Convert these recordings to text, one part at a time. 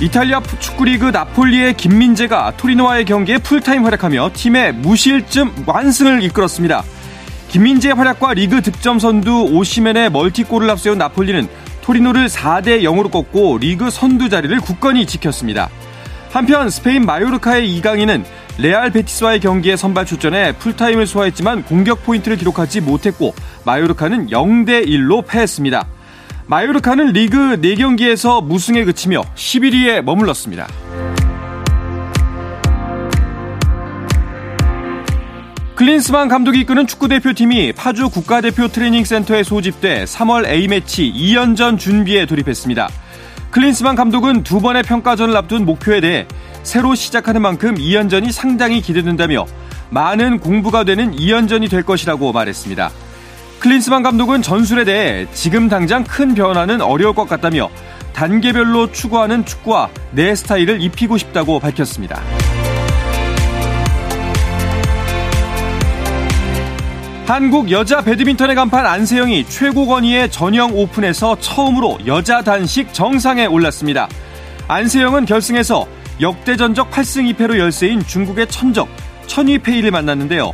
이탈리아 축구리그 나폴리의 김민재가 토리노와의 경기에 풀타임 활약하며 팀의 무실점 완승을 이끌었습니다. 김민재의 활약과 리그 득점 선두 오시멘의 멀티골을 앞세운 나폴리는 토리노를 4대 0으로 꺾고 리그 선두 자리를 굳건히 지켰습니다. 한편 스페인 마요르카의 이강인은 레알 베티스와의 경기에 선발 출전해 풀타임을 소화했지만 공격 포인트를 기록하지 못했고 마요르카는 0대 1로 패했습니다. 마요르카는 리그 4경기에서 무승에 그치며 11위에 머물렀습니다. 클린스만 감독이 이끄는 축구대표팀이 파주 국가대표 트레이닝센터에 소집돼 3월 A매치 2연전 준비에 돌입했습니다. 클린스만 감독은 두 번의 평가전을 앞둔 목표에 대해 새로 시작하는 만큼 2연전이 상당히 기대된다며 많은 공부가 되는 2연전이 될 것이라고 말했습니다. 클린스만 감독은 전술에 대해 지금 당장 큰 변화는 어려울 것 같다며 단계별로 추구하는 축구와 내 스타일을 입히고 싶다고 밝혔습니다. 한국 여자 배드민턴의 간판 안세영이 최고 권위의 전형 오픈에서 처음으로 여자 단식 정상에 올랐습니다. 안세영은 결승에서 역대 전적 8승 2패로 열세인 중국의 천적 천위페이를 만났는데요.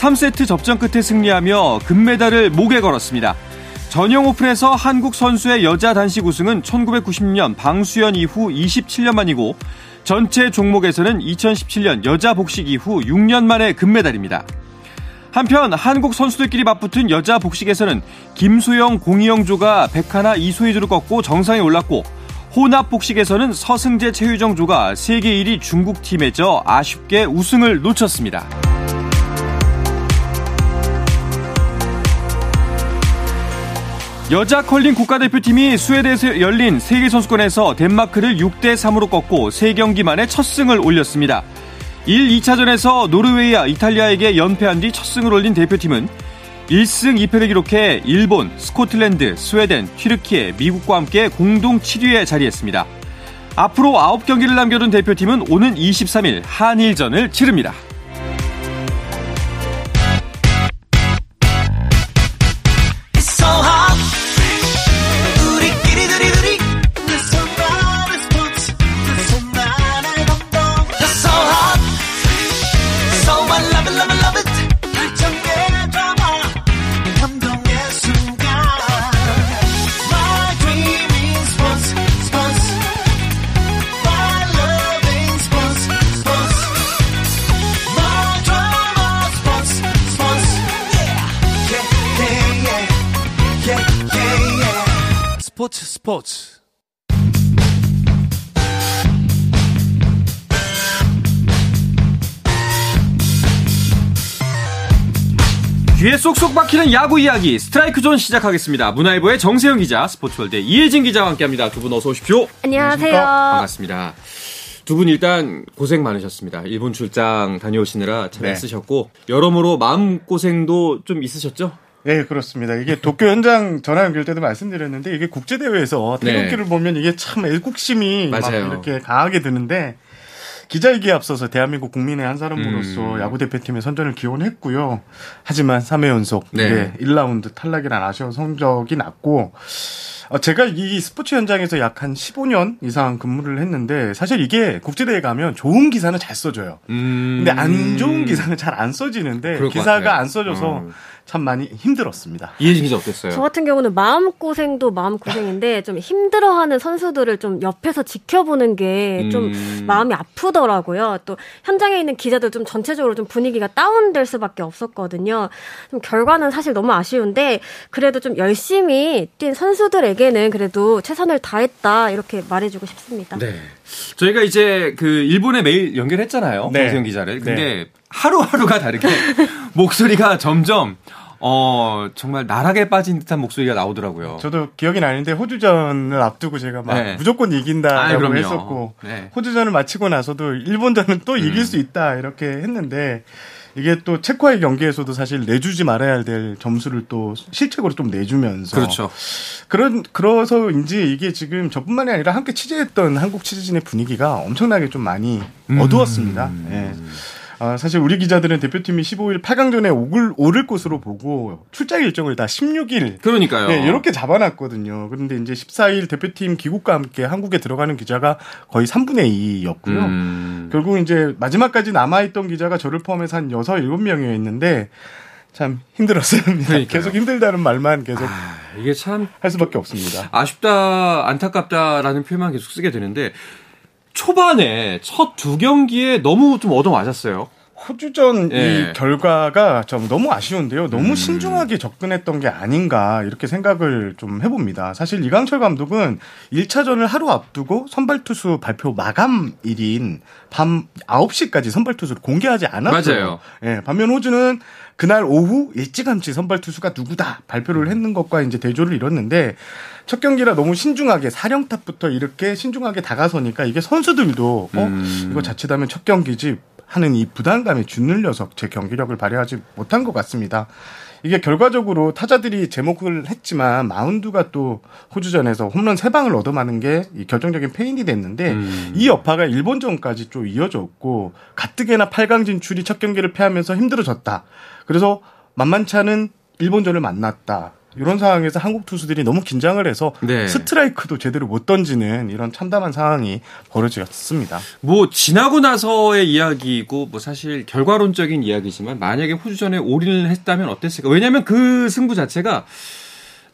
3세트 접전 끝에 승리하며 금메달을 목에 걸었습니다. 전용 오픈에서 한국 선수의 여자 단식 우승은 1990년 방수연 이후 27년 만이고 전체 종목에서는 2017년 여자 복식 이후 6년 만의 금메달입니다. 한편 한국 선수들끼리 맞붙은 여자 복식에서는 김수영, 공희영조가 백하나 이소희조를 꺾고 정상에 올랐고 혼합 복식에서는 서승재, 최유정조가 세계 1위 중국 팀에 져 아쉽게 우승을 놓쳤습니다. 여자 컬링 국가대표팀이 스웨덴에서 열린 세계선수권에서 덴마크를 6대3으로 꺾고 3경기 만에 첫 승을 올렸습니다. 1, 2차전에서 노르웨이와 이탈리아에게 연패한 뒤 첫 승을 올린 대표팀은 1승 2패를 기록해 일본, 스코틀랜드, 스웨덴, 튀르키예, 미국과 함께 공동 7위에 자리했습니다. 앞으로 9경기를 남겨둔 대표팀은 오는 23일 한일전을 치릅니다. 스포츠 스포츠 귀에 쏙쏙 박히는 야구 이야기 스트라이크 존 시작하겠습니다. 문화일보의 정세영 기자, 스포츠월드 이혜진 기자와 함께합니다. 두 분 어서 오십시오. 안녕하세요. 반갑습니다. 두 분 일단 고생 많으셨습니다. 일본 출장 다녀오시느라 잘 네. 쓰셨고 여러모로 마음 고생도 좀 있으셨죠? 네, 그렇습니다. 이게 도쿄 현장 전화 연결 때도 말씀드렸는데 이게 국제 대회에서 태극기를 네. 보면 이게 참 애국심이 맞아요. 막 이렇게 강하게 드는데 기자회기에 앞서서 대한민국 국민의 한 사람으로서 음. 야구 대표팀의 선전을 기원했고요. 하지만 3회 연속 네. 1라운드 탈락이란 아쉬운 성적이 났고 어, 제가 이 스포츠 현장에서 약 한 15년 이상 근무를 했는데 사실 이게 국제대회 가면 좋은 기사는 잘 써줘요. 음. 근데 안 좋은 기사는 잘 안 써지는데 기사가 안 써져서 음. 참 많이 힘들었습니다. 이해진 기자 어땠어요? 저 같은 경우는 마음고생도 마음고생인데 좀 힘들어하는 선수들을 좀 옆에서 지켜보는 게좀 음. 마음이 아프더라고요. 또 현장에 있는 기자들 좀 전체적으로 좀 분위기가 다운될 수밖에 없었거든요. 좀 결과는 사실 너무 아쉬운데 그래도 좀 열심히 뛴 선수들에게 는 그래도 최선을 다했다 이렇게 말해주고 싶습니다. 네. 저희가 이제 그 일본에 매일 연결했잖아요. 네. 정세영 기자를. 근데 네. 하루하루가 다르게 목소리가 점점 어, 정말 나락에 빠진 듯한 목소리가 나오더라고요. 저도 기억이 나는데 호주전을 앞두고 제가 막 네. 무조건 이긴다라고 아, 했었고 네. 호주전을 마치고 나서도 일본전은 또 음. 이길 수 있다 이렇게 했는데 이게 또 체코와의 경기에서도 사실 내주지 말아야 될 점수를 또 실책으로 좀 내주면서 그렇죠. 그런 그래서인지 이게 지금 저뿐만이 아니라 함께 취재했던 한국 취재진의 분위기가 엄청나게 좀 많이 음. 어두웠습니다. 음. 예. 아, 사실 우리 기자들은 대표팀이 15일 8강전에 오를, 오를 것으로 보고 출장 일정을 다 16일. 그러니까요. 네, 이렇게 잡아놨거든요. 그런데 이제 14일 대표팀 귀국과 함께 한국에 들어가는 기자가 거의 3분의 2였고요. 음. 결국 이제 마지막까지 남아있던 기자가 저를 포함해서 한 6, 7명이었는데 참 힘들었습니다. 그러니까요. 계속 힘들다는 말만 계속 아, 이게 참 할 수밖에 없습니다. 아쉽다, 안타깝다라는 표현만 계속 쓰게 되는데 초반에 첫 두 경기에 너무 좀 얻어맞았어요. 호주전 예. 이 결과가 좀 너무 아쉬운데요. 너무 음. 신중하게 접근했던 게 아닌가 이렇게 생각을 좀 해봅니다. 사실 이강철 감독은 1차전을 하루 앞두고 선발 투수 발표 마감일인 밤 9시까지 선발 투수를 공개하지 않았어요. 맞아요. 예, 반면 호주는 그날 오후 일찌감치 선발 투수가 누구다 발표를 했는 것과 이제 대조를 이뤘는데 첫 경기라 너무 신중하게 사령탑부터 이렇게 신중하게 다가서니까 이게 선수들도 어 음. 이거 자칫하면 첫 경기지 하는 이 부담감에 주눌려서 제 경기력을 발휘하지 못한 것 같습니다. 이게 결과적으로 타자들이 제목을 했지만 마운드가 또 호주전에서 홈런 3방을 얻어맞는 게 결정적인 페인이 됐는데 음. 이 여파가 일본전까지 좀 이어졌고 가뜩이나 8강 진출이 첫 경기를 패하면서 힘들어졌다. 그래서 만만치 않은 일본전을 만났다. 이런 상황에서 한국 투수들이 너무 긴장을 해서 네. 스트라이크도 제대로 못 던지는 이런 참담한 상황이 벌어졌습니다. 뭐 지나고 나서의 이야기고 뭐 사실 결과론적인 이야기지만 만약에 호주전에 올인을 했다면 어땠을까? 왜냐하면 그 승부 자체가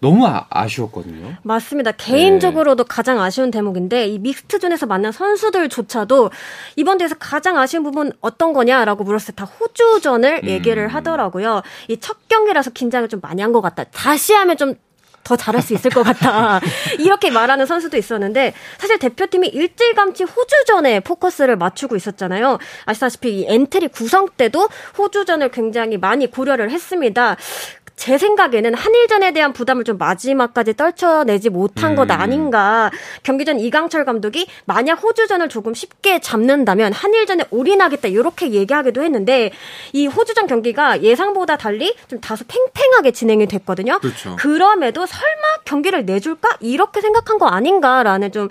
너무 아, 쉬웠거든요 맞습니다. 개인적으로도 네. 가장 아쉬운 대목인데 이 믹스트존에서 만난 선수들조차도 이번 대회에서 가장 아쉬운 부분 어떤 거냐라고 물었을 때 다 호주전을 음. 얘기를 하더라고요. 이 첫 경기라서 긴장을 좀 많이 한 것 같다. 다시 하면 좀더 잘할 수 있을 것 같다. 이렇게 말하는 선수도 있었는데 사실 대표팀이 일찌감치 호주전에 포커스를 맞추고 있었잖아요. 아시다시피 이 엔트리 구성 때도 호주전을 굉장히 많이 고려를 했습니다. 제 생각에는 한일전에 대한 부담을 좀 마지막까지 떨쳐내지 못한 음. 것 아닌가. 경기 전 이강철 감독이 만약 호주전을 조금 쉽게 잡는다면 한일전에 올인하겠다 이렇게 얘기하기도 했는데 이 호주전 경기가 예상보다 달리 좀 다소 팽팽하게 진행이 됐거든요. 그렇죠. 그럼에도 설마 경기를 내줄까 이렇게 생각한 거 아닌가라는 좀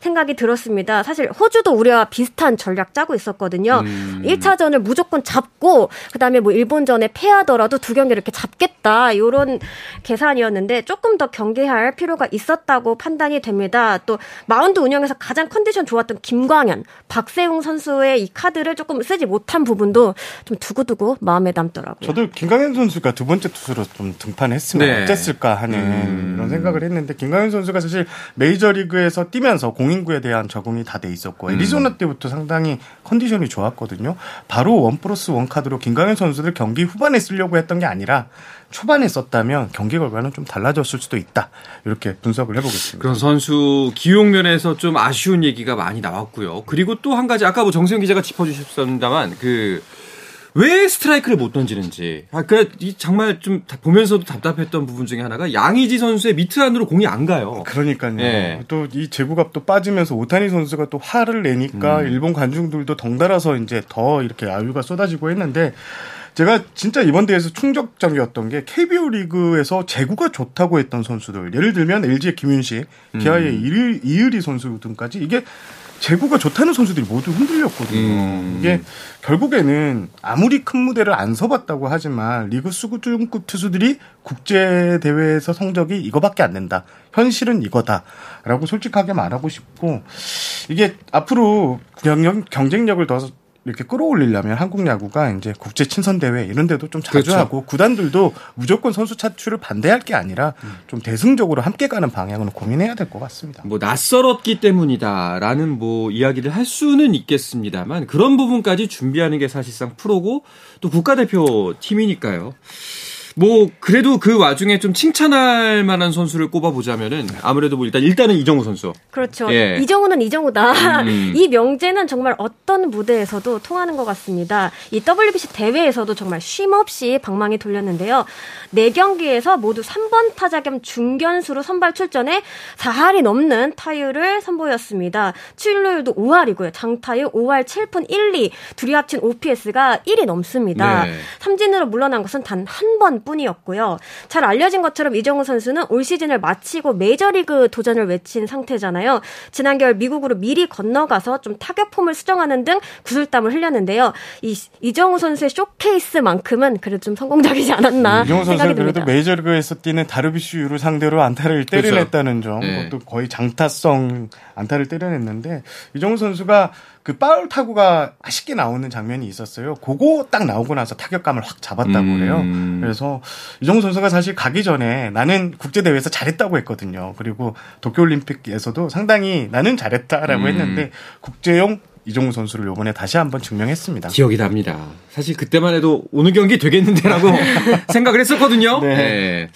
생각이 들었습니다. 사실 호주도 우리와 비슷한 전략 짜고 있었거든요. 음. 1차전을 무조건 잡고 그다음에 뭐 일본전에 패하더라도 두 경기를 이렇게 잡겠다. 있다. 이런 계산이었는데 조금 더 경계할 필요가 있었다고 판단이 됩니다. 또 마운드 운영에서 가장 컨디션 좋았던 김광현, 박세웅 선수의 이 카드를 조금 쓰지 못한 부분도 좀 두고두고 마음에 남더라고요. 저도 김광현 선수가 두 번째 투수로 좀 등판했으면 네. 어땠을까 하는 음. 이런 생각을 했는데 김광현 선수가 사실 메이저리그에서 뛰면서 공인구에 대한 적응이 다 돼 있었고 음. 애리조나 때부터 상당히 컨디션이 좋았거든요. 바로 원 플러스 원 카드로 김광현 선수를 경기 후반에 쓰려고 했던 게 아니라 초반에 썼다면 경기 결과는 좀 달라졌을 수도 있다. 이렇게 분석을 해보겠습니다. 그런 선수 기용 면에서 좀 아쉬운 얘기가 많이 나왔고요. 그리고 또 한 가지 아까 뭐 정세영 기자가 짚어주셨습니다만 그 왜 스트라이크를 못 던지는지. 아, 그, 정말 좀 보면서도 답답했던 부분 중에 하나가 양의지 선수의 미트 안으로 공이 안 가요. 그러니까요. 네. 또이 제구갑도 빠지면서 오타니 선수가 또 화를 내니까 음. 일본 관중들도 덩달아서 이제 더 이렇게 아유가 쏟아지고 했는데 제가 진짜 이번 대회에서 충격적이었던 게 KBO 리그에서 제구가 좋다고 했던 선수들 예를 들면 LG의 김윤식, 기아의 음. 이의리 선수 등까지 이게 제구가 좋다는 선수들이 모두 흔들렸거든요. 음. 이게 결국에는 아무리 큰 무대를 안 서봤다고 하지만 리그 수급급 투수들이 국제 대회에서 성적이 이거밖에 안 된다. 현실은 이거다라고 솔직하게 말하고 싶고 이게 앞으로 경쟁력을 더 이렇게 끌어올리려면 한국 야구가 이제 국제 친선 대회 이런 데도 좀 자주 그렇죠. 하고 구단들도 무조건 선수 차출을 반대할 게 아니라 좀 대승적으로 함께 가는 방향으로 고민해야 될 것 같습니다. 뭐 낯설었기 때문이다라는 뭐 이야기를 할 수는 있겠습니다만 그런 부분까지 준비하는 게 사실상 프로고 또 국가대표 팀이니까요. 뭐 그래도 그 와중에 좀 칭찬할 만한 선수를 꼽아보자면은 아무래도 뭐 일단 일단은 이정우 선수. 그렇죠. 예. 이정우는 이정우다. 음. 이 명제는 정말 어떤 무대에서도 통하는 것 같습니다. 이 WBC 대회에서도 정말 쉼 없이 방망이 돌렸는데요. 4경기에서 모두 3번 타자 겸 중견수로 선발 출전해 4할이 넘는 타율을 선보였습니다. 출루율도 5할이고요. 장타율 5할 7푼 1, 2. 둘이 합친 OPS가 1이 넘습니다. 네. 삼진으로 물러난 것은 단 한 번 뿐이었고요. 잘 알려진 것처럼 이정우 선수는 올 시즌을 마치고 메이저리그 도전을 외친 상태잖아요. 지난 겨울 미국으로 미리 건너가서 좀 타격 폼을 수정하는 등 구슬땀을 흘렸는데요. 이 이정우 선수의 쇼케이스만큼은 그래도 좀 성공적이지 않았나 이정우 선수는 그래도 메이저리그에서 뛰는 다르비슈유를 상대로 안타를 그렇죠. 때려냈다는 그렇죠. 점, 네. 그것도 거의 장타성 안타를 때려냈는데 이정우 선수가 그 파울 타구가 아쉽게 나오는 장면이 있었어요. 그거 딱 나오고 나서 타격감을 확 잡았다고 음. 그래요. 그래서 이정우 선수가 사실 가기 전에 나는 국제 대회에서 잘했다고 했거든요. 그리고 도쿄 올림픽에서도 상당히 나는 잘했다라고 음. 했는데 국제용 이종우 선수를 요번에 다시 한번 증명했습니다. 기억이 납니다. 사실 그때만 해도 오늘 경기 되겠는데라고 생각을 했었거든요. 네. 네.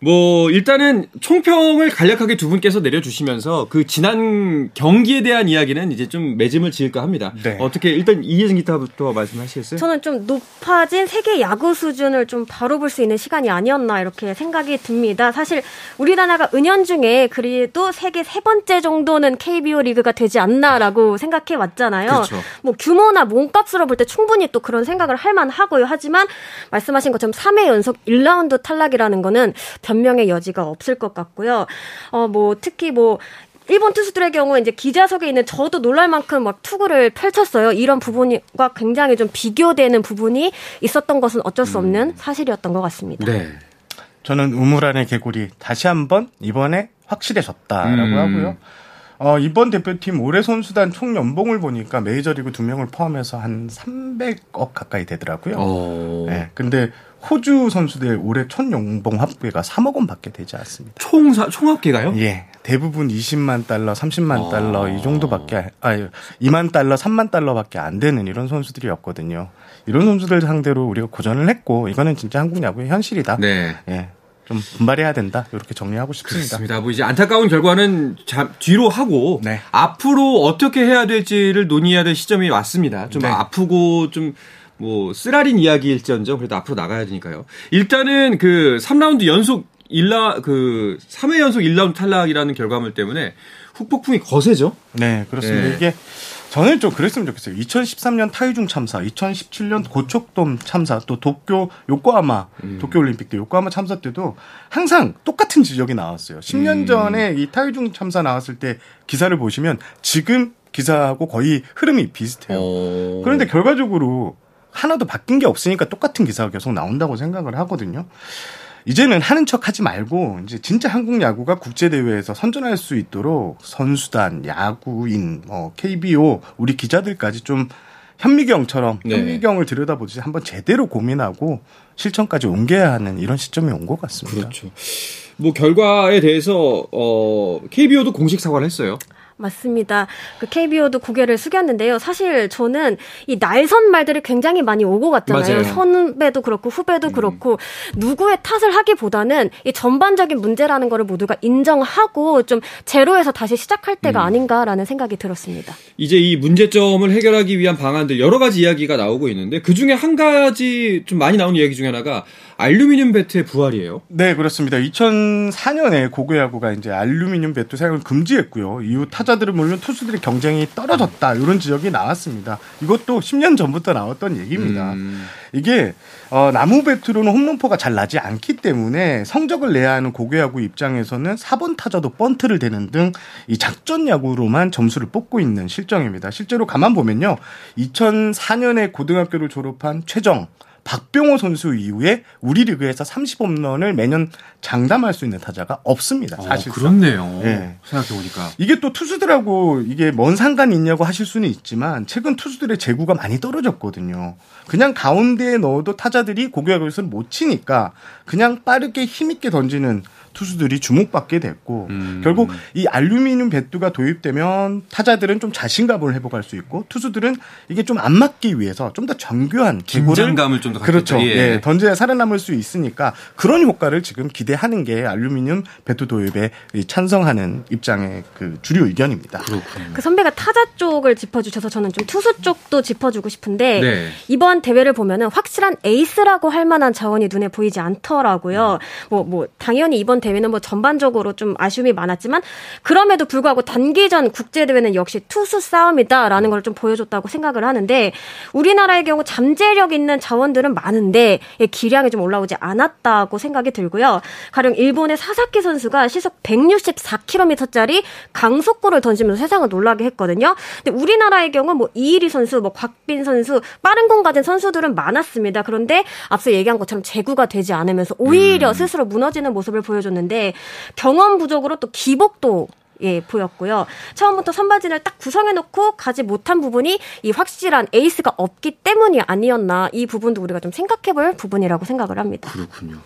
뭐 일단은 총평을 간략하게 두 분께서 내려주시면서 그 지난 경기에 대한 이야기는 이제 좀 매짐을 지을까 합니다. 네. 어떻게 일단 이혜진 기타부터 말씀하시겠어요? 저는 좀 높아진 세계 야구 수준을 좀 바로 볼 수 있는 시간이 아니었나 이렇게 생각이 듭니다. 사실 우리나라가 은연중에 그래도 세계 세 번째 정도는 KBO 리그가 되지 않나라고 생각해 왔잖아요. 그렇죠. 뭐 규모나 몸값으로 볼 때 충분히 또 그런 생각을 할 만하고요. 하지만 말씀하신 것처럼 3회 연속 1라운드 탈락이라는 거는 변명의 여지가 없을 것 같고요. 어, 뭐, 특히 뭐, 일본 투수들의 경우 이제 기자석에 있는 저도 놀랄 만큼 막 투구를 펼쳤어요. 이런 부분과 굉장히 좀 비교되는 부분이 있었던 것은 어쩔 수 없는 음. 사실이었던 것 같습니다. 네. 저는 우물안의 개구리 다시 한번 이번에 확실해졌다라고 음. 하고요. 어, 이번 대표팀 올해 선수단 총 연봉을 보니까 메이저리그 두 명을 포함해서 한 300억 가까이 되더라고요. 오. 네, 근데 호주 선수들 올해 총 연봉 합계가 3억 원 밖에 되지 않습니다. 총총 합계가요? 예. 대부분 20만 달러, 30만 아. 달러 이 정도밖에 아 2만 달러, 3만 달러밖에 안 되는 이런 선수들이었거든요. 이런 선수들 상대로 우리가 고전을 했고 이거는 진짜 한국 야구의 현실이다. 네. 예. 좀 분발해야 된다. 이렇게 정리하고 싶습니다. 그렇습니다. 뭐 이제 안타까운 결과는 잠, 뒤로 하고 네. 앞으로 어떻게 해야 될지를 논의해야 될 시점이 왔습니다. 좀 네. 아프고 좀 뭐 쓰라린 이야기일지언정 그래도 앞으로 나가야 되니까요. 일단은 그 3라운드 연속 1라 그 3회 연속 1라운드 탈락이라는 결과물 때문에 후폭풍이 거세죠. 네, 그렇습니다. 네. 이게 저는 좀 그랬으면 좋겠어요. 2013년 타이중 참사, 2017년 고척돔 참사, 또 도쿄 요코하마 음. 도쿄 올림픽 때 요코하마 참사 때도 항상 똑같은 지적이 나왔어요. 10년 음. 전에 이 타이중 참사 나왔을 때 기사를 보시면 지금 기사하고 거의 흐름이 비슷해요. 오. 어. 그런데 결과적으로 하나도 바뀐 게 없으니까 똑같은 기사가 계속 나온다고 생각을 하거든요. 이제는 하는 척 하지 말고 이제 진짜 한국 야구가 국제 대회에서 선전할 수 있도록 선수단, 야구인, 뭐 KBO 우리 기자들까지 좀 현미경처럼 네. 현미경을 들여다보듯이 한번 제대로 고민하고 실천까지 옮겨야 하는 이런 시점이 온 것 같습니다. 그렇죠. 뭐 결과에 대해서 어 KBO도 공식 사과를 했어요. 맞습니다. 그 KBO도 고개를 숙였는데요. 사실 저는 이 날선 말들이 굉장히 많이 오고 갔잖아요. 맞아요. 선배도 그렇고 후배도 음. 그렇고 누구의 탓을 하기보다는 이 전반적인 문제라는 거를 모두가 인정하고 좀 제로에서 다시 시작할 때가 음. 아닌가라는 생각이 들었습니다. 이제 이 문제점을 해결하기 위한 방안들 여러 가지 이야기가 나오고 있는데 그 중에 한 가지 좀 많이 나오는 이야기 중에 하나가 알루미늄 배트의 부활이에요. 네, 그렇습니다. 2004년에 고교야구가 이제 알루미늄 배트 사용을 금지했고요. 이후 타자들은 물론 투수들의 경쟁이 떨어졌다 이런 지적이 나왔습니다. 이것도 10년 전부터 나왔던 얘기입니다. 음. 이게 어, 나무 배트로는 홈런포가 잘 나지 않기 때문에 성적을 내야 하는 고교야구 입장에서는 4번 타자도 번트를 대는 등 이 작전 야구로만 점수를 뽑고 있는 실정입니다. 실제로 가만 보면요. 2004년에 고등학교를 졸업한 최정 박병호 선수 이후에 우리 리그에서 30홈런을 매년 장담할 수 있는 타자가 없습니다. 사실. 어, 그렇네요. 네. 생각해 보니까 이게 또 투수들하고 이게 뭔 상관이 있냐고 하실 수는 있지만 최근 투수들의 재구가 많이 떨어졌거든요. 그냥 가운데에 넣어도 타자들이 고교야구에서는 못 치니까 그냥 빠르게 힘 있게 던지는 투수들이 주목받게 됐고 음. 결국 이 알루미늄 배트가 도입되면 타자들은 좀 자신감을 회복할 수 있고 투수들은 이게 좀 안 맞기 위해서 좀 더 정교한 긴장감을 좀더 그렇죠. 예. 예. 던져야 살아남을 수 있으니까 그런 효과를 지금 기대하는 게 알루미늄 배트 도입에 찬성하는 입장의 그 주류 의견입니다. 그렇군요. 그 선배가 타자 쪽을 짚어주셔서 저는 좀 투수 쪽도 짚어주고 싶은데 네. 이번 대회를 보면은 확실한 에이스라고 할 만한 자원이 눈에 보이지 않더라고요. 뭐뭐 음. 뭐 당연히 이번 대회는 뭐 전반적으로 좀 아쉬움이 많았지만 그럼에도 불구하고 단기전 국제 대회는 역시 투수 싸움이다라는 걸 좀 보여줬다고 생각을 하는데 우리나라의 경우 잠재력 있는 자원들은 많은데 기량이 좀 올라오지 않았다고 생각이 들고요. 가령 일본의 사사키 선수가 시속 164km짜리 강속구를 던지면서 세상을 놀라게 했거든요. 근데 우리나라의 경우 뭐 이일이 선수, 뭐 곽빈 선수, 빠른 공 가진 선수들은 많았습니다. 그런데 앞서 얘기한 것처럼 제구가 되지 않으면서 오히려 음. 스스로 무너지는 모습을 보여줬 는데 경험 부족으로 또 기복도 예, 보였고요. 처음부터 선발진을 딱 구성해놓고 가지 못한 부분이 이 확실한 에이스가 없기 때문이 아니었나 이 부분도 우리가 좀 생각해볼 부분이라고 생각을 합니다. 그렇군요.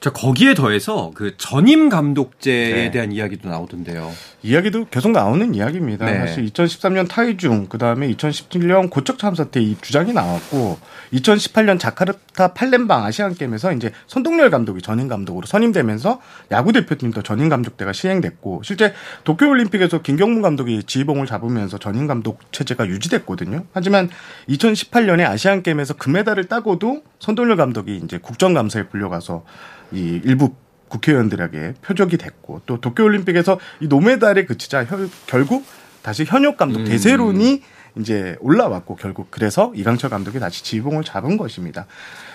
자 거기에 더해서 그 전임 감독제에 네. 대한 이야기도 나오던데요. 이야기도 계속 나오는 이야기입니다. 네. 사실 2013년 타이중 그 다음에 2017년 고척 참사 때 이 주장이 나왔고 2018년 자카르타 팔렘방 아시안 게임에서 이제 손동열 감독이 전임 감독으로 선임되면서 야구 대표팀도 전임 감독대가 시행됐고 실제 도쿄올림픽에서 김경문 감독이 지휘봉을 잡으면서 전임 감독 체제가 유지됐거든요. 하지만 2018년에 아시안 게임에서 금메달을 따고도 손동열 감독이 이제 국정감사에 불려가서 이 일부 국회의원들에게 표적이 됐고 또 도쿄올림픽에서 이 노메달에 그치자 혀, 결국 다시 현역 감독 음. 대세론이 이제 올라왔고 결국 그래서 이강철 감독이 다시 지휘봉을 잡은 것입니다.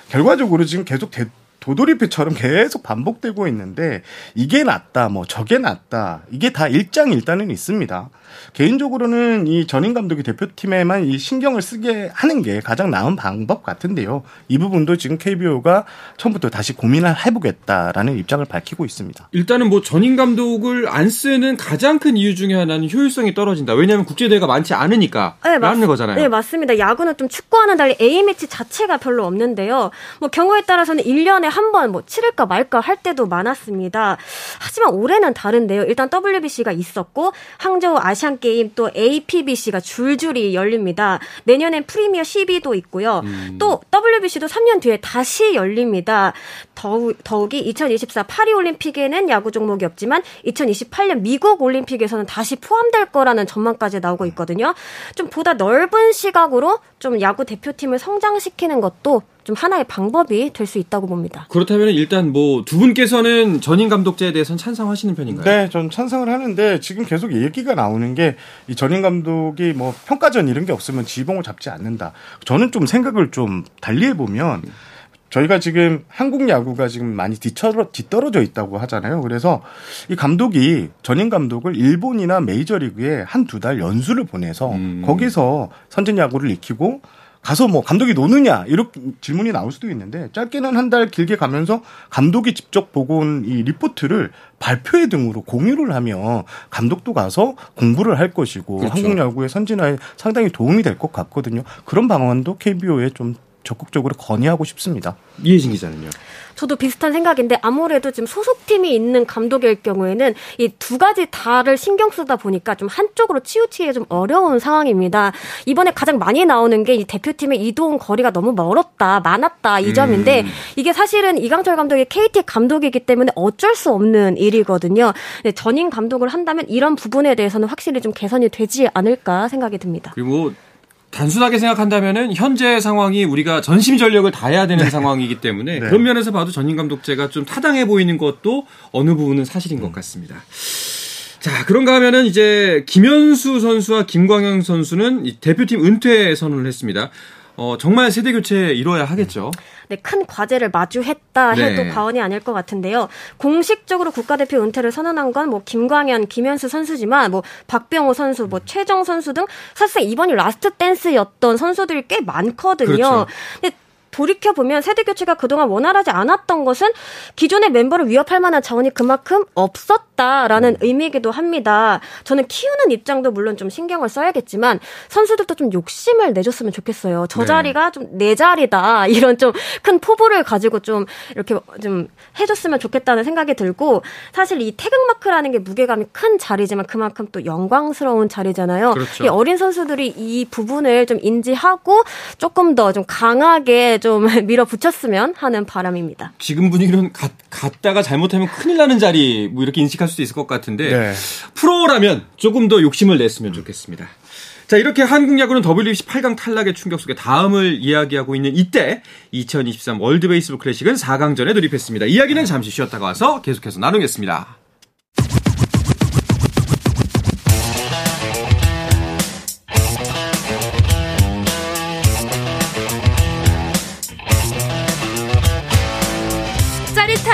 결과적으로 지금 계속 대, 도돌이표처럼 계속 반복되고 있는데 이게 낫다, 뭐 저게 낫다, 이게 다 일장일단은 있습니다. 개인적으로는 이 전임 감독이 대표팀에만 이 신경을 쓰게 하는 게 가장 나은 방법 같은데요. 이 부분도 지금 KBO가 처음부터 다시 고민을 해보겠다라는 입장을 밝히고 있습니다. 일단은 뭐 전임 감독을 안 쓰는 가장 큰 이유 중에 하나는 효율성이 떨어진다. 왜냐하면 국제대회가 많지 않으니까 네, 라는 거잖아요. 네, 맞습니다. 야구는 좀 축구와는 달리 A매치 자체가 별로 없는데요. 뭐 경우에 따라서는 1년에 한번 뭐 치를까 말까 할 때도 많았습니다. 하지만 올해는 다른데요. 일단 WBC가 있었고 항저우 아시안 아시안 게임 또 APBC가 줄줄이 열립니다. 내년엔 프리미어 12도 있고요. 음. 또 WBC도 3년 뒤에 다시 열립니다. 더우, 더욱이 2024 파리 올림픽에는 야구 종목이 없지만 2028년 미국 올림픽에서는 다시 포함될 거라는 전망까지 나오고 있거든요. 좀 보다 넓은 시각으로 좀 야구 대표팀을 성장시키는 것도 좀 하나의 방법이 될 수 있다고 봅니다. 그렇다면 일단 뭐 두 분께서는 전임 감독제에 대해서는 찬성하시는 편인가요? 네, 전 찬성을 하는데 지금 계속 얘기가 나오는 게 이 전임 감독이 뭐 평가전 이런 게 없으면 지봉을 잡지 않는다. 저는 좀 생각을 좀 달리 해보면 저희가 지금 한국 야구가 지금 많이 뒤처러, 뒤떨어져 있다고 하잖아요. 그래서 이 감독이 전임 감독을 일본이나 메이저리그에 한 두 달 연수를 보내서 음. 거기서 선진 야구를 익히고 가서 뭐 감독이 노느냐 이렇게 질문이 나올 수도 있는데 짧게는 한 달 길게 가면서 감독이 직접 보고 온 이 리포트를 발표회 등으로 공유를 하면 감독도 가서 공부를 할 것이고 그렇죠. 한국 야구의 선진화에 상당히 도움이 될 것 같거든요. 그런 방안도 KBO에 좀 적극적으로 건의하고 싶습니다. 이혜진 기자는요? 저도 비슷한 생각인데 아무래도 지금 소속팀이 있는 감독일 경우에는 이 두 가지 다를 신경 쓰다 보니까 좀 한쪽으로 치우치기 좀 어려운 상황입니다. 이번에 가장 많이 나오는 게 이 대표팀의 이동 거리가 너무 멀었다, 많았다 이 점인데 음. 이게 사실은 이강철 감독이 KT 감독이기 때문에 어쩔 수 없는 일이거든요. 전임 감독을 한다면 이런 부분에 대해서는 확실히 좀 개선이 되지 않을까 생각이 듭니다. 그리고 단순하게 생각한다면은 현재 상황이 우리가 전심 전력을 다해야 되는 네. 상황이기 때문에 네. 그런 면에서 봐도 전임 감독제가 좀 타당해 보이는 것도 어느 부분은 사실인 음. 것 같습니다. 자, 그런가 하면은 이제 김현수 선수와 김광현 선수는 대표팀 은퇴 선언을 했습니다. 어, 정말 세대 교체 이뤄야 하겠죠. 네, 큰 과제를 마주했다 해도 네. 과언이 아닐 것 같은데요. 공식적으로 국가대표 은퇴를 선언한 건 뭐 김광현, 김현수 선수지만 뭐 박병호 선수, 뭐 최정 선수 등 사실상 이번이 last dance였던 선수들이 꽤 많거든요. 그렇죠. 근데 돌이켜 보면 세대 교체가 그동안 원활하지 않았던 것은 기존의 멤버를 위협할 만한 자원이 그만큼 없었다라는 음. 의미이기도 합니다. 저는 키우는 입장도 물론 좀 신경을 써야겠지만 선수들도 좀 욕심을 내줬으면 좋겠어요. 저 네. 자리가 좀내 자리다 이런 좀 큰 포부를 가지고 좀 이렇게 좀 해줬으면 좋겠다는 생각이 들고 사실 이 태극 마크라는 게 무게감이 큰 자리지만 그만큼 또 영광스러운 자리잖아요. 그렇죠. 이 어린 선수들이 이 부분을 좀 인지하고 조금 더 좀 강하게 좀 밀어붙였으면 하는 바람입니다. 지금 분위기는 가, 갔다가 잘못하면 큰일 나는 자리 뭐 이렇게 인식할 수도 있을 것 같은데 네. 프로라면 조금 더 욕심을 냈으면 좋겠습니다. 자, 이렇게 한국 야구는 WBC 8강 탈락의 충격 속에 다음을 이야기하고 있는 이때 2023 월드 베이스볼 클래식은 4강전에 돌입했습니다. 이야기는 잠시 쉬었다가 와서 계속해서 나누겠습니다.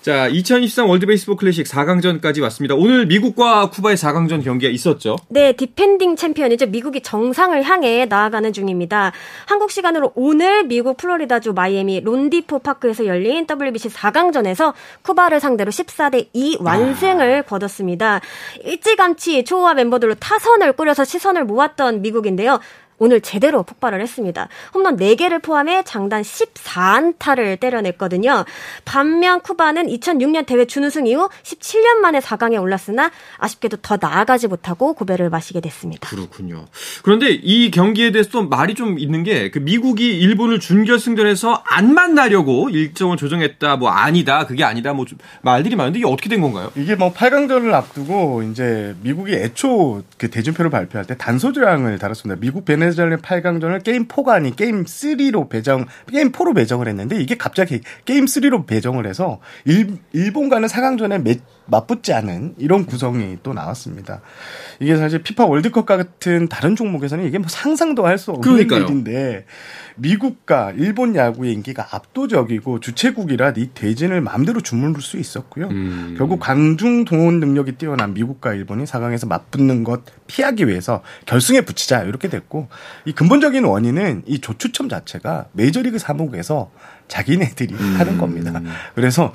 자, 2023 월드 베이스볼 클래식 4강전까지 왔습니다. 오늘 미국과 쿠바의 4강전 경기가 있었죠? 네, defending champion이죠. 미국이 정상을 향해 나아가는 중입니다. 한국 시간으로 오늘 미국 플로리다주 마이애미 론디포 파크에서 열린 WBC 4강전에서 쿠바를 상대로 14대 2 완승을 아. 거뒀습니다. 일찌감치 초호화 멤버들로 타선을 꾸려서 시선을 모았던 미국인데요. 오늘 제대로 폭발을 했습니다. 홈런 4개를 포함해 장단 14안타를 때려냈거든요. 반면 쿠바는 2006년 대회 준우승 이후 17년 만에 4강에 올랐으나 아쉽게도 더 나아가지 못하고 고배를 마시게 됐습니다. 그렇군요. 그런데 이 경기에 대해서 또 말이 좀 있는 게 그 미국이 일본을 준결승전에서 안 만나려고 일정을 조정했다, 뭐 아니다, 그게 아니다, 뭐 말들이 많은데 이게 어떻게 된 건가요? 이게 뭐 8강전을 앞두고 이제 미국이 애초 그 대진표를 발표할 때 단서조항을 달았습니다. 미국 베네 베네수엘라 8강전을 게임 4가 아닌 게임 3로 배정, 게임 4로 배정을 했는데 이게 갑자기 게임 3로 배정을 해서 일, 일본과는 4강전에 매, 맞붙지 않은 이런 구성이 또 나왔습니다. 이게 사실 피파 월드컵 같은 다른 종목에서는 이게 뭐 상상도 할 수 없는 그러니까요. 일인데 미국과 일본 야구의 인기가 압도적이고 주최국이라 이 대진을 마음대로 주무를 수 있었고요. 음. 결국 광중 동원 능력이 뛰어난 미국과 일본이 4강에서 맞붙는 것 피하기 위해서 결승에 붙이자 이렇게 됐고 이 근본적인 원인은 이 조추첨 자체가 메이저리그 사무국에서 자기네들이 음. 하는 겁니다. 그래서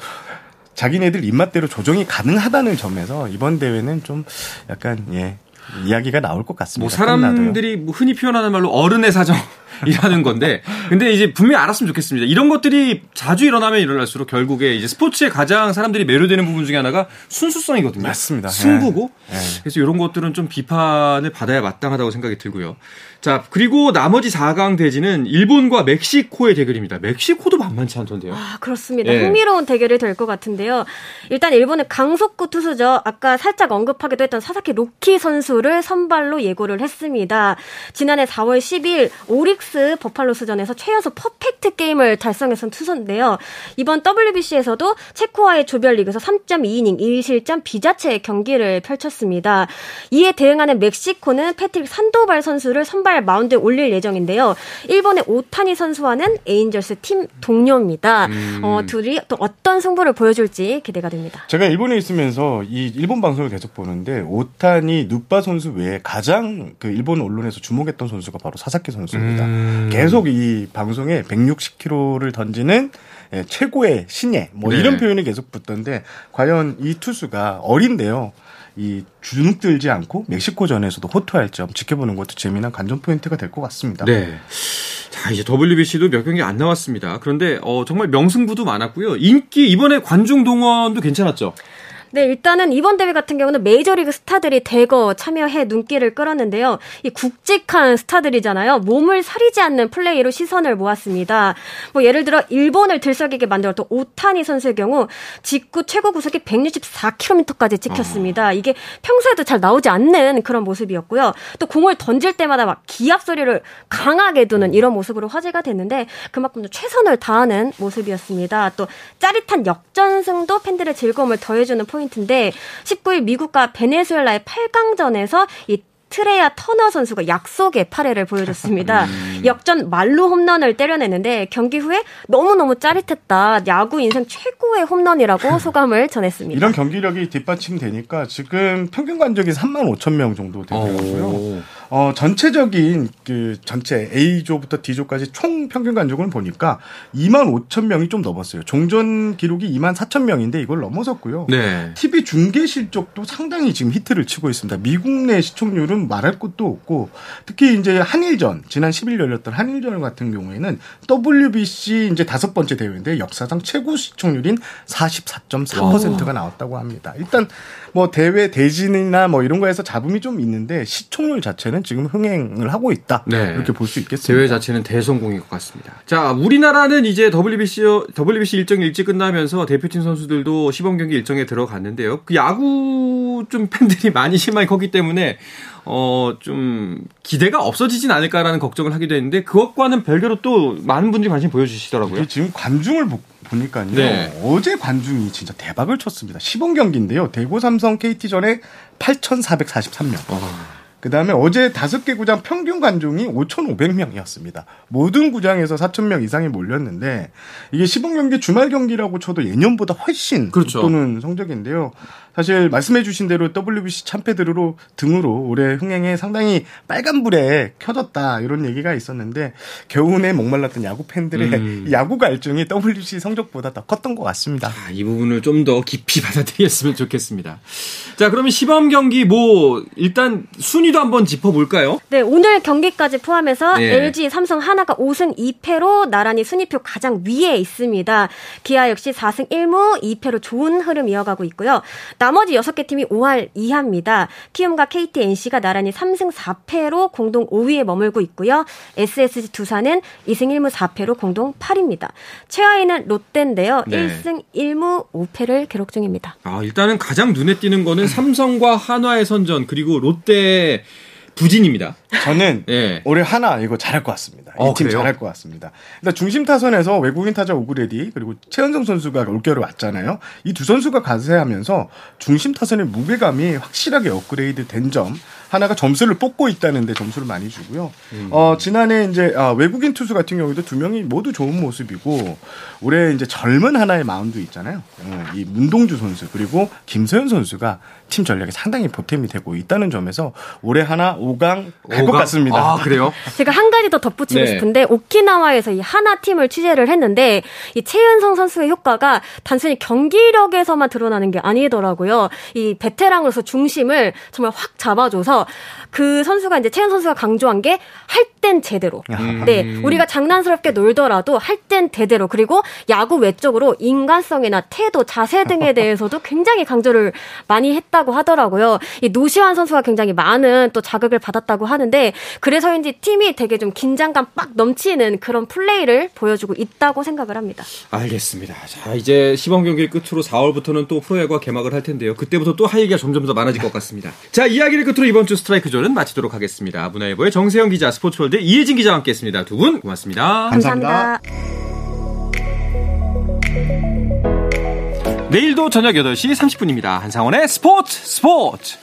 자기네들 입맛대로 조정이 가능하다는 점에서 이번 대회는 좀 약간 예 이야기가 나올 것 같습니다. 뭐 사람들이 뭐 흔히 표현하는 말로 어른의 사정 이라는 건데, 근데 이제 분명히 알았으면 좋겠습니다. 이런 것들이 자주 일어나면 일어날수록 결국에 이제 스포츠에 가장 사람들이 매료되는 부분 중에 하나가 순수성이거든요. 맞습니다. 승부고. 네. 그래서 이런 것들은 좀 비판을 받아야 마땅하다고 생각이 들고요. 자, 그리고 나머지 4강 대지는 일본과 멕시코의 대결입니다. 멕시코도 만만치 않던데요. 아, 그렇습니다. 예. 흥미로운 대결이 될 것 같은데요. 일단 일본의 강속구 투수죠. 아까 살짝 언급하기도 했던 사사키 로키 선수를 선발로 예고를 했습니다. 지난해 4월 10일 오릭스 버팔로스전에서 최연소 퍼펙트 게임을 달성했던 투수인데요. 이번 WBC에서도 체코와의 조별리그에서 3.2이닝 1실점 비자책 경기를 펼쳤습니다. 이에 대응하는 멕시코는 패트릭 산도발 선수를 선발 선발 마운드에 올릴 예정인데요. 일본의 오타니 선수와는 에인절스 팀 동료입니다. 음. 어, 둘이 또 어떤 승부를 보여줄지 기대가 됩니다. 제가 일본에 있으면서 이 일본 방송을 계속 보는데 오타니 눗바 선수 외에 가장 그 일본 언론에서 주목했던 선수가 바로 사사키 선수입니다. 음. 계속 이 방송에 160km를 던지는 예, 최고의 신예 뭐 네. 이런 표현이 계속 붙던데 과연 이 투수가 어린데요. 이 주눅 들지 않고 멕시코전에서도 호투할지 지켜보는 것도 재미난 관전 포인트가 될 것 같습니다. 네. 자, 이제 WBC도 몇 경기 안 남았습니다. 그런데 어, 정말 명승부도 많았고요. 인기 이번에 관중 동원도 괜찮았죠. 네, 일단은 이번 대회 같은 경우는 메이저리그 스타들이 대거 참여해 눈길을 끌었는데요. 이 굵직한 스타들이잖아요. 몸을 사리지 않는 플레이로 시선을 모았습니다. 뭐 예를 들어 일본을 들썩이게 만들었던 오타니 선수의 경우 직구 최고 구속이 164km까지 찍혔습니다. 어. 이게 평소에도 잘 나오지 않는 그런 모습이었고요. 또 공을 던질 때마다 막 기합 소리를 강하게 두는 이런 모습으로 화제가 됐는데 그만큼 최선을 다하는 모습이었습니다. 또 짜릿한 역전승도 팬들의 즐거움을 더해주는 포인트 포인트인데 19일 미국과 베네수엘라의 8강전에서 이 트레야 터너 선수가 약속의 파레를 보여줬습니다. 음. 역전 말루 홈런을 때려냈는데 경기 후에 너무너무 짜릿했다. 야구 인생 최고의 홈런이라고 소감을 전했습니다. 이런 경기력이 뒷받침되니까 지금 평균 관적이 3만 5천 명 정도 되더라고요. 어, 전체적인 그 전체 A조부터 D조까지 총 평균 관중을 보니까 2만 5천 명이 좀 넘었어요. 종전 기록이 2만 4천 명인데 이걸 넘어섰고요. 네. TV 중계 실적도 상당히 지금 히트를 치고 있습니다. 미국 내 시청률은 말할 것도 없고 특히 이제 한일전 지난 10일 열렸던 한일전 같은 경우에는 WBC 이제 다섯 번째 대회인데 역사상 최고 시청률인 44.4%가 오. 나왔다고 합니다. 일단 뭐 대회 대진이나 뭐 이런 거에서 잡음이 좀 있는데 시청률 자체는 지금 흥행을 하고 있다. 네. 이렇게 볼 수 있겠습니다. 대회 자체는 대성공인 것 같습니다. 자, 우리나라는 이제 WBC WBC 일정이 일찍 끝나면서 대표팀 선수들도 시범 경기 일정에 들어갔는데요. 그 야구 좀 팬들이 많이 심하게 컸기 때문에 어, 좀 기대가 없어지진 않을까라는 걱정을 하기도 했는데 그것과는 별개로 또 많은 분들이 관심 보여주시더라고요. 지금 관중을 보니까요. 네. 어제 관중이 진짜 대박을 쳤습니다. 시범 경기인데요. 대구 삼성 KT전에 8,443명. 어. 그 다음에 어제 다섯 개 구장 평균 관중이 5,500명이었습니다. 모든 구장에서 4,000명 이상이 몰렸는데 이게 시범 경기 주말 경기라고 쳐도 예년보다 훨씬 그렇죠. 또는 성적인데요. 사실 말씀해주신 대로 WBC 참패들로 등으로 올해 흥행에 상당히 빨간불에 켜졌다 이런 얘기가 있었는데 겨우내 목말랐던 야구 팬들의 음. 야구 갈증이 WBC 성적보다 더 컸던 것 같습니다. 아, 이 부분을 좀 더 깊이 받아들였으면 좋겠습니다. 자, 그러면 시범 경기 뭐 일단 순위도 한번 짚어볼까요? 네, 오늘 경기까지 포함해서 네. LG, 삼성, 하나가 5승 2패로 나란히 순위표 가장 위에 있습니다. 기아 역시 4승 1무 2패로 좋은 흐름 이어가고 있고요. 나머지 6개 팀이 5할 이하입니다. 키움과 KT, NC가 나란히 3승 4패로 공동 5위에 머물고 있고요. SSG 두산은 2승 1무 4패로 공동 8위입니다. 최하위는 롯데인데요. 네. 1승 1무 5패를 기록 중입니다. 아, 일단은 가장 눈에 띄는 거는 삼성과 한화의 선전 그리고 롯데 부진입니다. 저는 네. 올해 하나 이거 잘할 것 같습니다. 어, 이팀 잘할 것 같습니다. 일단 중심 타선에서 외국인 타자 오그레디 그리고 채은성 선수가 올겨울 왔잖아요. 이 두 선수가 가세하면서 중심 타선의 무게감이 확실하게 업그레이드 된 점 하나가 점수를 뽑고 있다는데 점수를 많이 주고요. 음. 어, 지난해 이제 아, 외국인 투수 같은 경우도 두 명이 모두 좋은 모습이고 올해 이제 젊은 하나의 마운드 있잖아요. 어, 이 문동주 선수 그리고 김서현 선수가 팀 전략에 상당히 보탬이 되고 있다는 점에서 올해 하나 5강 갈 것 같습니다. 아, 그래요? 제가 한 가지 더 덧붙이고 네. 싶은데 오키나와에서 이 하나 팀을 취재를 했는데 이 최은성 선수의 효과가 단순히 경기력에서만 드러나는 게 아니더라고요. 이 베테랑으로서 중심을 정말 확 잡아줘서 그 선수가 이제 최은 선수가 강조한 게 할 땐 제대로. 음. 네, 우리가 장난스럽게 놀더라도 할땐 제대로 그리고 야구 외적으로 인간성이나 태도, 자세 등에 대해서도 굉장히 강조를 많이 했다고 하더라고요. 이 노시환 선수가 굉장히 많은 또 자극을 받았다고 하는데 그래서인지 팀이 되게 좀 긴장감 빡 넘치는 그런 플레이를 보여주고 있다고 생각을 합니다. 알겠습니다. 자, 이제 시범 경기 끝으로 4월부터는 또 프로야구가 개막을 할 텐데요. 그때부터 또 할 얘기가 점점 더 많아질 것 같습니다. 자, 이야기를 끝으로 이번 주 스트라이크 존은 마치도록 하겠습니다. 문화일보의 정세영 기자, 스포츠월드 이혜진 기자와 함께했습니다. 두 분 고맙습니다. 감사합니다. 내일도 저녁 8시 30분입니다. 한상원의 스포츠 스포츠!